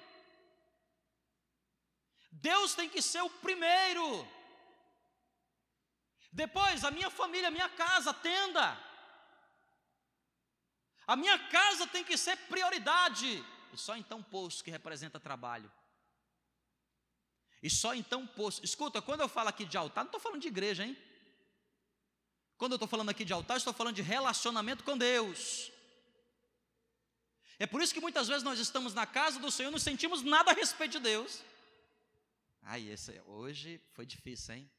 Deus tem que ser o primeiro. Depois, a minha família, a minha casa, tenda. A minha casa tem que ser prioridade. E só então poço que representa trabalho. E só então poço. Escuta, quando eu falo aqui de altar, não estou falando de igreja, hein? Quando eu estou falando aqui de altar, estou falando de relacionamento com Deus. É por isso que muitas vezes nós estamos na casa do Senhor e não sentimos nada a respeito de Deus. Ai, esse, hoje foi difícil, hein?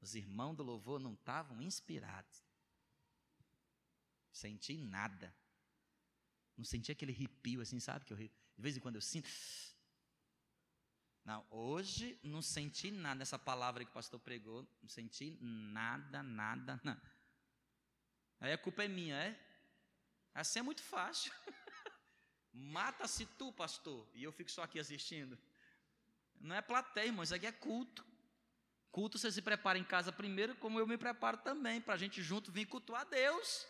Os irmãos do louvor não estavam inspirados. Senti nada. Não senti aquele arrepio assim, sabe? Que eu, de vez em quando eu sinto. Não, hoje não senti nada essa palavra que o pastor pregou, não senti nada, nada, nada. Aí a culpa é minha, é? Assim é muito fácil. (laughs) Mata-se tu, pastor, e eu fico só aqui assistindo. Não é plateia, irmão, isso aqui é culto. Culto você se prepara em casa primeiro, como eu me preparo também, para a gente junto vir cultuar a Deus.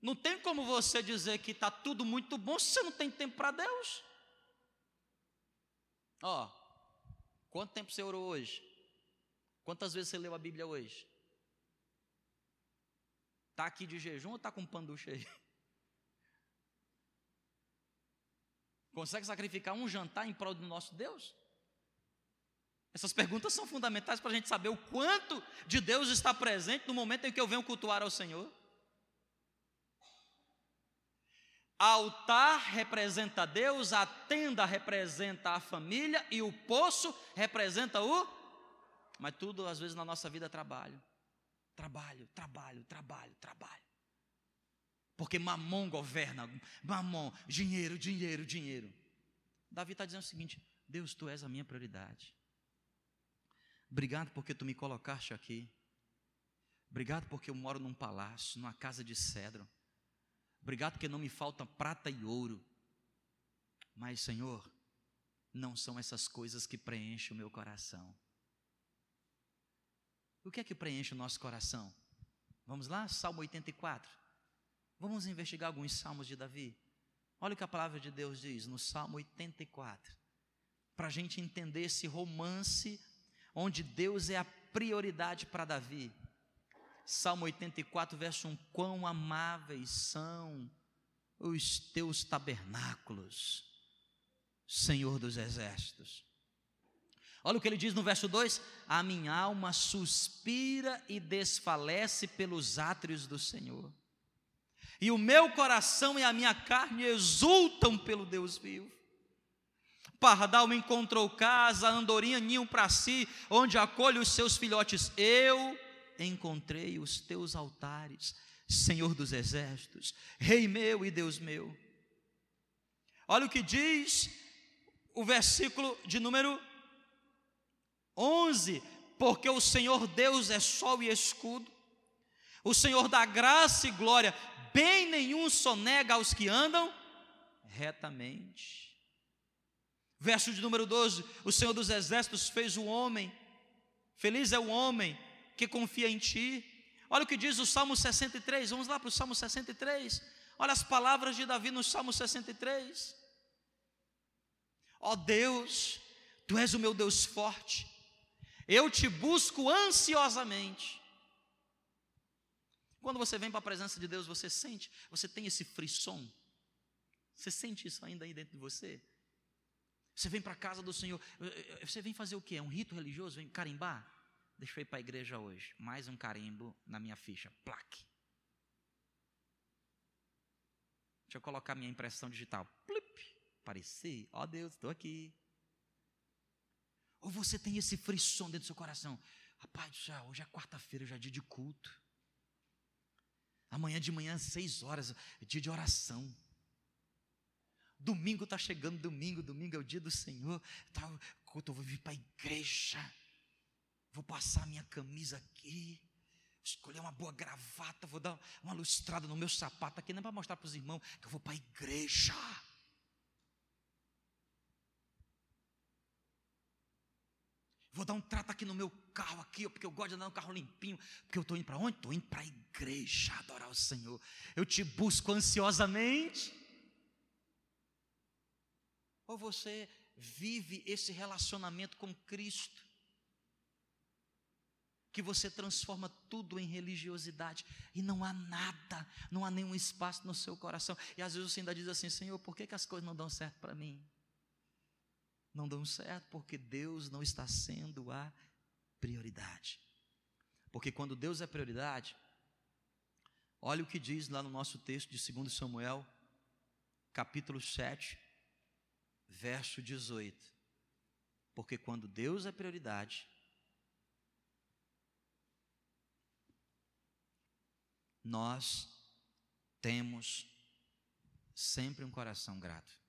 Não tem como você dizer que está tudo muito bom se você não tem tempo para Deus. Ó, quanto tempo você orou hoje? Quantas vezes você leu a Bíblia hoje? Está aqui de jejum ou está com panducha aí? Consegue sacrificar um jantar em prol do nosso Deus? Essas perguntas são fundamentais para a gente saber o quanto de Deus está presente no momento em que eu venho cultuar ao Senhor. Altar representa Deus, a tenda representa a família e o poço representa o. Mas tudo, às vezes, na nossa vida é trabalho. Trabalho, trabalho, trabalho, trabalho. Porque mamon governa, mamon, dinheiro, dinheiro, dinheiro. Davi está dizendo o seguinte: Deus, tu és a minha prioridade. Obrigado porque tu me colocaste aqui. Obrigado porque eu moro num palácio, numa casa de cedro. Obrigado porque não me falta prata e ouro. Mas, Senhor, não são essas coisas que preenchem o meu coração. O que é que preenche o nosso coração? Vamos lá, Salmo 84. Vamos investigar alguns salmos de Davi. Olha o que a palavra de Deus diz no Salmo 84. Para a gente entender esse romance onde Deus é a prioridade para Davi. Salmo 84, verso 1: Quão amáveis são os teus tabernáculos, Senhor dos exércitos. Olha o que ele diz no verso 2: A minha alma suspira e desfalece pelos átrios do Senhor, e o meu coração e a minha carne exultam pelo Deus vivo. Pardal encontrou casa, andorinha ninho para si, onde acolhe os seus filhotes. Eu encontrei os teus altares, Senhor dos exércitos, Rei meu e Deus meu. Olha o que diz o versículo de número 11: Porque o Senhor Deus é sol e escudo, o Senhor dá graça e glória, bem nenhum sonega aos que andam retamente. Verso de número 12: O Senhor dos exércitos fez o homem, feliz é o homem que confia em ti. Olha o que diz o Salmo 63, vamos lá para o Salmo 63. Olha as palavras de Davi no Salmo 63. Ó oh Deus, tu és o meu Deus forte, eu te busco ansiosamente. Quando você vem para a presença de Deus, você sente, você tem esse frisson. Você sente isso ainda aí dentro de você? Você vem para a casa do Senhor, eh, eh, você vem fazer o quê? É um rito religioso? Vem carimbar? Deixa eu ir para a igreja hoje. Mais um carimbo na minha ficha. Plaque. Deixa eu colocar minha impressão digital. Plip. Aparecer. Ó oh, Deus, estou aqui. Ou você tem esse frisson dentro do seu coração. Rapaz, já, hoje é quarta-feira, já é dia de culto. Amanhã de manhã, seis horas, é dia de oração. Domingo está chegando, domingo, domingo é o dia do Senhor. Tá, eu vou vir para a igreja. Vou passar minha camisa aqui. Escolher uma boa gravata, vou dar uma lustrada no meu sapato aqui, não é para mostrar para os irmãos que eu vou para a igreja. Vou dar um trato aqui no meu carro aqui, porque eu gosto de andar no carro limpinho, porque eu estou indo para onde? Estou indo para a igreja adorar o Senhor. Eu te busco ansiosamente. Ou você vive esse relacionamento com Cristo, que você transforma tudo em religiosidade e não há nada, não há nenhum espaço no seu coração. E às vezes você ainda diz assim: Senhor, por que, que as coisas não dão certo para mim? Não dão certo porque Deus não está sendo a prioridade. Porque quando Deus é prioridade, olha o que diz lá no nosso texto de 2 Samuel, capítulo 7, verso 18. Porque quando Deus é prioridade, nós temos sempre um coração grato.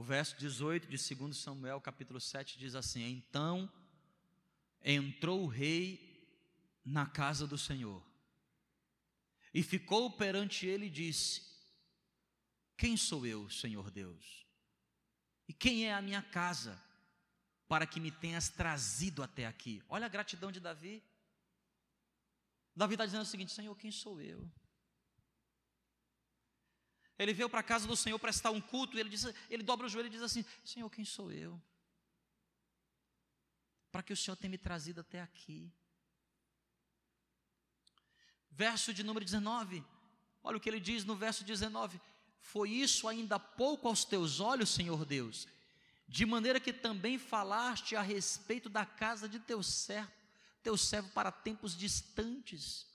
O verso 18 de 2 Samuel, capítulo 7, diz assim: Então entrou o rei na casa do Senhor e ficou perante ele e disse: Quem sou eu, Senhor Deus? E quem é a minha casa para que me tenhas trazido até aqui? Olha a gratidão de Davi. Davi está dizendo o seguinte: Senhor, quem sou eu? Ele veio para a casa do Senhor prestar um culto, e ele, diz, ele dobra o joelho e diz assim: Senhor, quem sou eu? Para que o Senhor tenha me trazido até aqui. Verso de número 19, olha o que ele diz no verso 19: Foi isso ainda pouco aos teus olhos, Senhor Deus, de maneira que também falaste a respeito da casa de teu servo, teu servo para tempos distantes.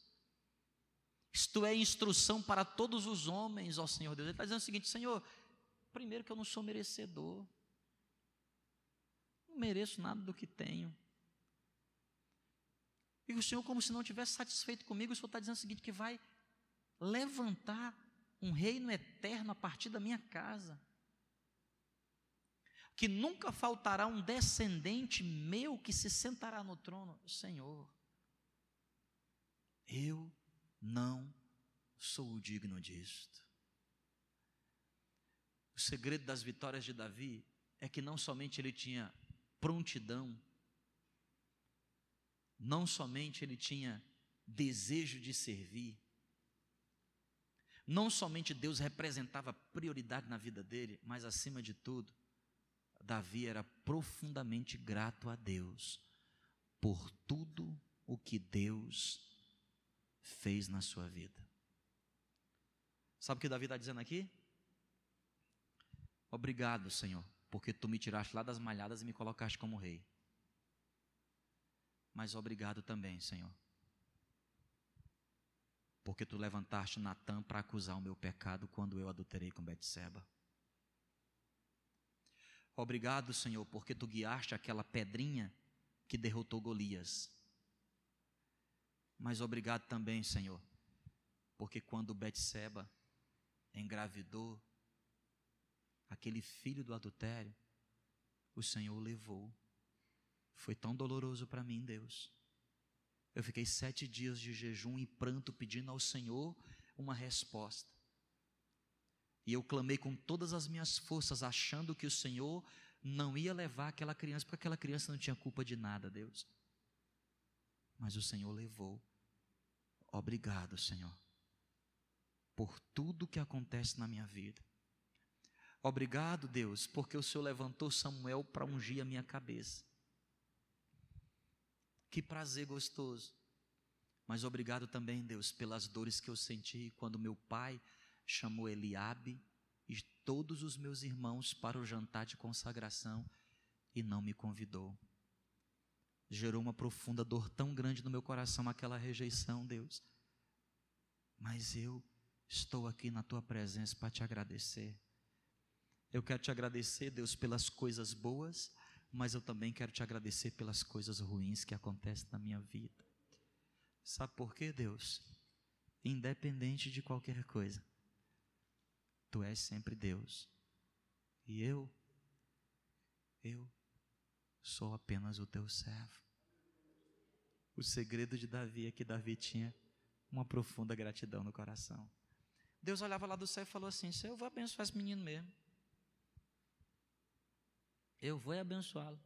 Isto é instrução para todos os homens, ó Senhor Deus. Ele está dizendo o seguinte: Senhor, primeiro que eu não sou merecedor, não mereço nada do que tenho. E o Senhor, como se não tivesse satisfeito comigo, o Senhor está dizendo o seguinte: que vai levantar um reino eterno a partir da minha casa. Que nunca faltará um descendente meu que se sentará no trono. Senhor, eu não sou digno disto. O segredo das vitórias de Davi é que não somente ele tinha prontidão, não somente ele tinha desejo de servir, não somente Deus representava prioridade na vida dele, mas acima de tudo, Davi era profundamente grato a Deus por tudo o que Deus fez na sua vida. Sabe o que Davi está dizendo aqui? Obrigado, Senhor, porque tu me tiraste lá das malhadas e me colocaste como rei. Mas obrigado também, Senhor, porque tu levantaste Natan para acusar o meu pecado quando eu adulterei com Betseba. Obrigado, Senhor, porque tu guiaste aquela pedrinha que derrotou Golias. Mas obrigado também, Senhor, Porque quando Betseba engravidou aquele filho do adultério, o Senhor levou. Foi tão doloroso para mim, Deus. Eu fiquei sete dias de jejum e pranto pedindo ao Senhor uma resposta. E eu clamei com todas as minhas forças, achando que o Senhor não ia levar aquela criança, porque aquela criança não tinha culpa de nada, Deus. Mas o Senhor levou. Obrigado, Senhor, por tudo que acontece na minha vida. Obrigado, Deus, porque o Senhor levantou Samuel para ungir a minha cabeça. Que prazer gostoso. Mas obrigado também, Deus, pelas dores que eu senti quando meu pai chamou Eliabe e todos os meus irmãos para o jantar de consagração e não me convidou. Gerou uma profunda dor tão grande no meu coração aquela rejeição, Deus. Mas eu estou aqui na tua presença para te agradecer. Eu quero te agradecer, Deus, pelas coisas boas, mas eu também quero te agradecer pelas coisas ruins que acontecem na minha vida. Sabe por quê, Deus? Independente de qualquer coisa, Tu és sempre Deus. E eu, eu sou apenas o teu servo. O segredo de Davi é que Davi tinha uma profunda gratidão no coração. Deus olhava lá do céu e falou assim: Eu vou abençoar esse menino mesmo. Eu vou abençoá-lo.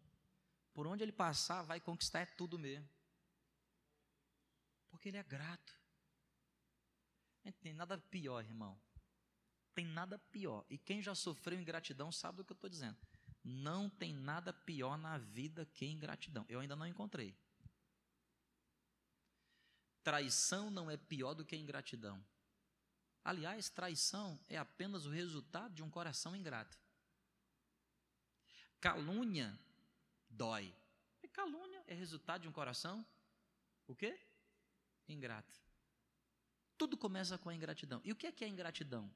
Por onde ele passar, vai conquistar tudo mesmo. Porque ele é grato. Não tem nada pior, irmão, tem nada pior. E quem já sofreu ingratidão sabe do que eu estou dizendo. Não tem nada pior na vida que ingratidão. Eu ainda não encontrei. Traição não é pior do que ingratidão. Aliás, traição é apenas o resultado de um coração ingrato. Calúnia dói. E calúnia é resultado de um coração o quê? Ingrato. Tudo começa com a ingratidão. E o que é que é ingratidão?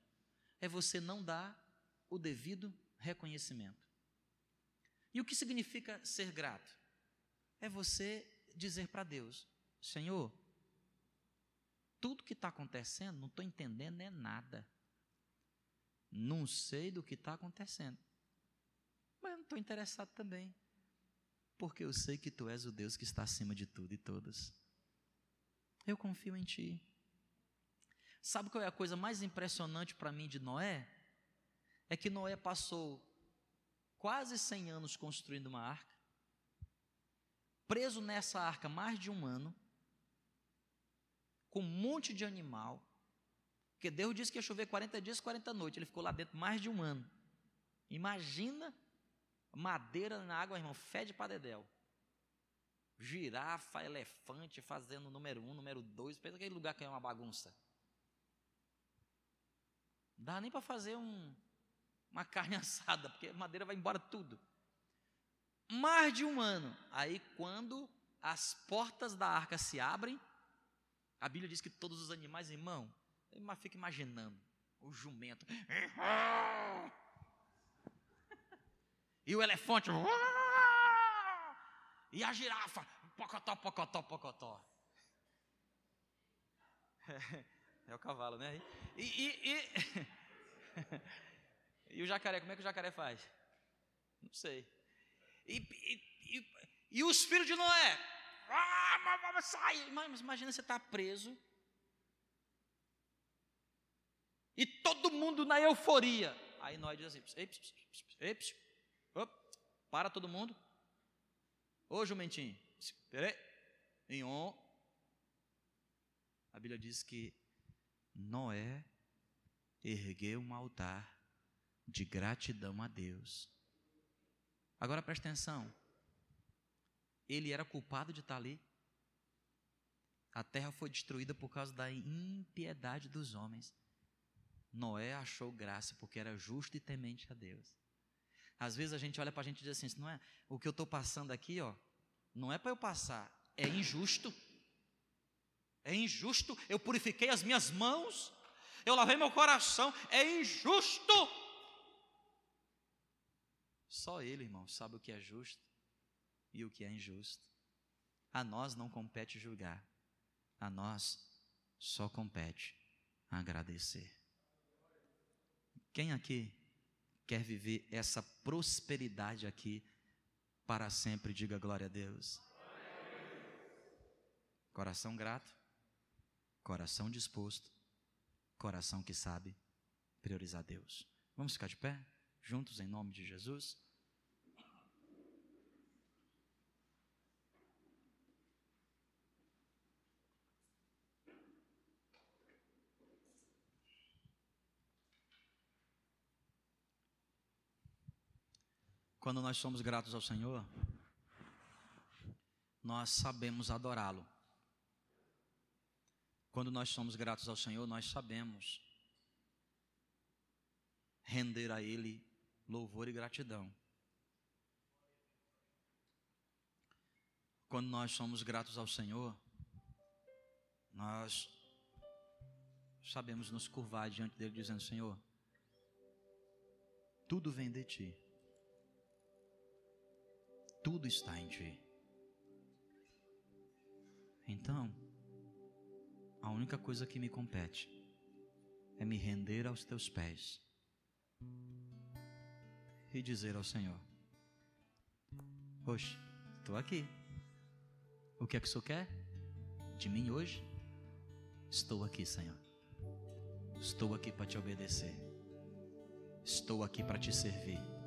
é você não dar o devido reconhecimento. E o que significa ser grato? É você dizer para Deus: Senhor, tudo que está acontecendo, não estou entendendo é nada. Não sei do que está acontecendo. Mas não estou interessado também. Porque eu sei que tu és o Deus que está acima de tudo e todos. Eu confio em ti. Sabe qual é a coisa mais impressionante para mim de Noé? É que Noé passou quase 100 anos construindo uma arca, preso nessa arca mais de um ano, com um monte de animal, porque Deus disse que ia chover 40 dias, 40 noites, ele ficou lá dentro mais de um ano. Imagina madeira na água, irmão, fede para dedéu. Girafa, elefante fazendo número um, número dois, pensa aquele lugar que é uma bagunça. Não dá nem para fazer um, uma carne (laughs) assada, porque a madeira vai embora tudo. Mais de um ano. Aí, quando as portas da arca se abrem, a Bíblia diz que todos os animais, irmão, eu fico imaginando o jumento. (laughs) E o elefante. (laughs) E a girafa. Pocotó, pocotó, pocotó. É o cavalo, né? E, e, e, e, o jacaré, como é que o jacaré faz? Não sei. E, e, e os filhos de Noé? Ah, sai! Mas imagina você estar tá preso. E todo mundo na euforia. Aí Noé diz assim: ei, ei, op, para todo mundo. Ô jumentinho, peraí. Em on. A Bíblia diz que Noé ergueu um altar de gratidão a Deus. Agora preste atenção. Ele era culpado de estar ali. A terra foi destruída por causa da impiedade dos homens. Noé achou graça porque era justo e temente a Deus. Às vezes a gente olha para a gente e diz assim: não é o que eu estou passando aqui, ó, não é para eu passar, é injusto. É injusto. Eu purifiquei as minhas mãos. Eu lavei meu coração. É injusto. Só Ele, irmão, sabe o que é justo e o que é injusto. A nós não compete julgar. A nós só compete agradecer. Quem aqui quer viver essa prosperidade aqui para sempre? Diga glória a Deus. Coração grato, coração disposto, coração que sabe priorizar Deus. Vamos ficar de pé, juntos em nome de Jesus? Quando nós somos gratos ao Senhor, nós sabemos adorá-lo. Quando nós somos gratos ao Senhor, nós sabemos render a Ele louvor e gratidão. Quando nós somos gratos ao Senhor, nós sabemos nos curvar diante dele, dizendo: Senhor, tudo vem de ti tudo está em ti. Então, a única coisa que me compete é me render aos teus pés e dizer ao Senhor: Oxe, estou aqui. O que é que o Senhor quer de mim hoje? Estou aqui, Senhor. Estou aqui para te obedecer. Estou aqui para te servir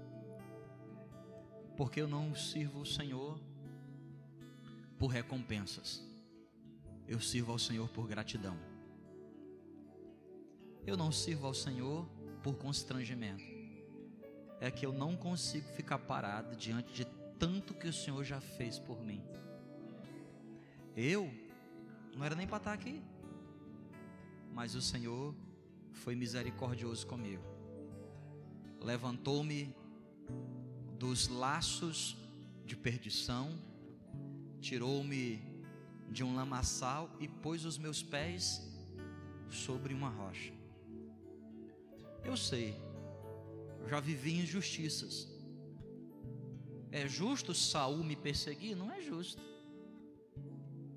porque eu não sirvo o Senhor por recompensas, eu sirvo ao Senhor por gratidão. Eu não sirvo ao Senhor por constrangimento, é que eu não consigo ficar parado diante de tanto que o Senhor já fez por mim. Eu não era nem para estar aqui, mas o Senhor foi misericordioso comigo, levantou-me dos laços de perdição, tirou-me de um lamaçal e pôs os meus pés sobre uma rocha. Eu sei, eu já vivi injustiças. É justo Saul me perseguir? Não é justo.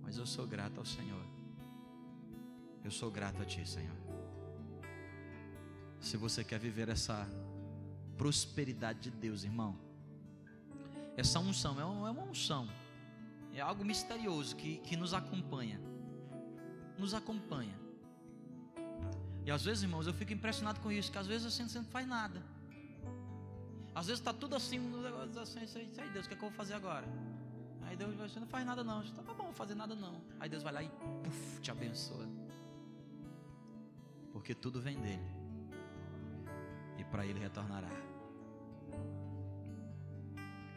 Mas eu sou grato ao Senhor. Eu sou grato a Ti, Senhor. Se você quer viver essa prosperidade de Deus, irmão, essa unção é uma unção, é algo misterioso que, que nos acompanha. Nos acompanha. E às vezes, irmãos, eu fico impressionado com isso, que às vezes assim você não faz nada. Às vezes está tudo assim, assim, isso aí, Deus, o que, é que eu vou fazer agora? Aí Deus vai, você não faz nada não. Você tá, tá bom, vou fazer nada não. Aí Deus vai lá e puf, te abençoa. Porque tudo vem dele. E para ele retornará.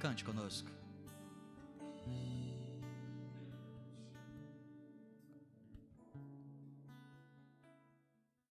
Cante conosco.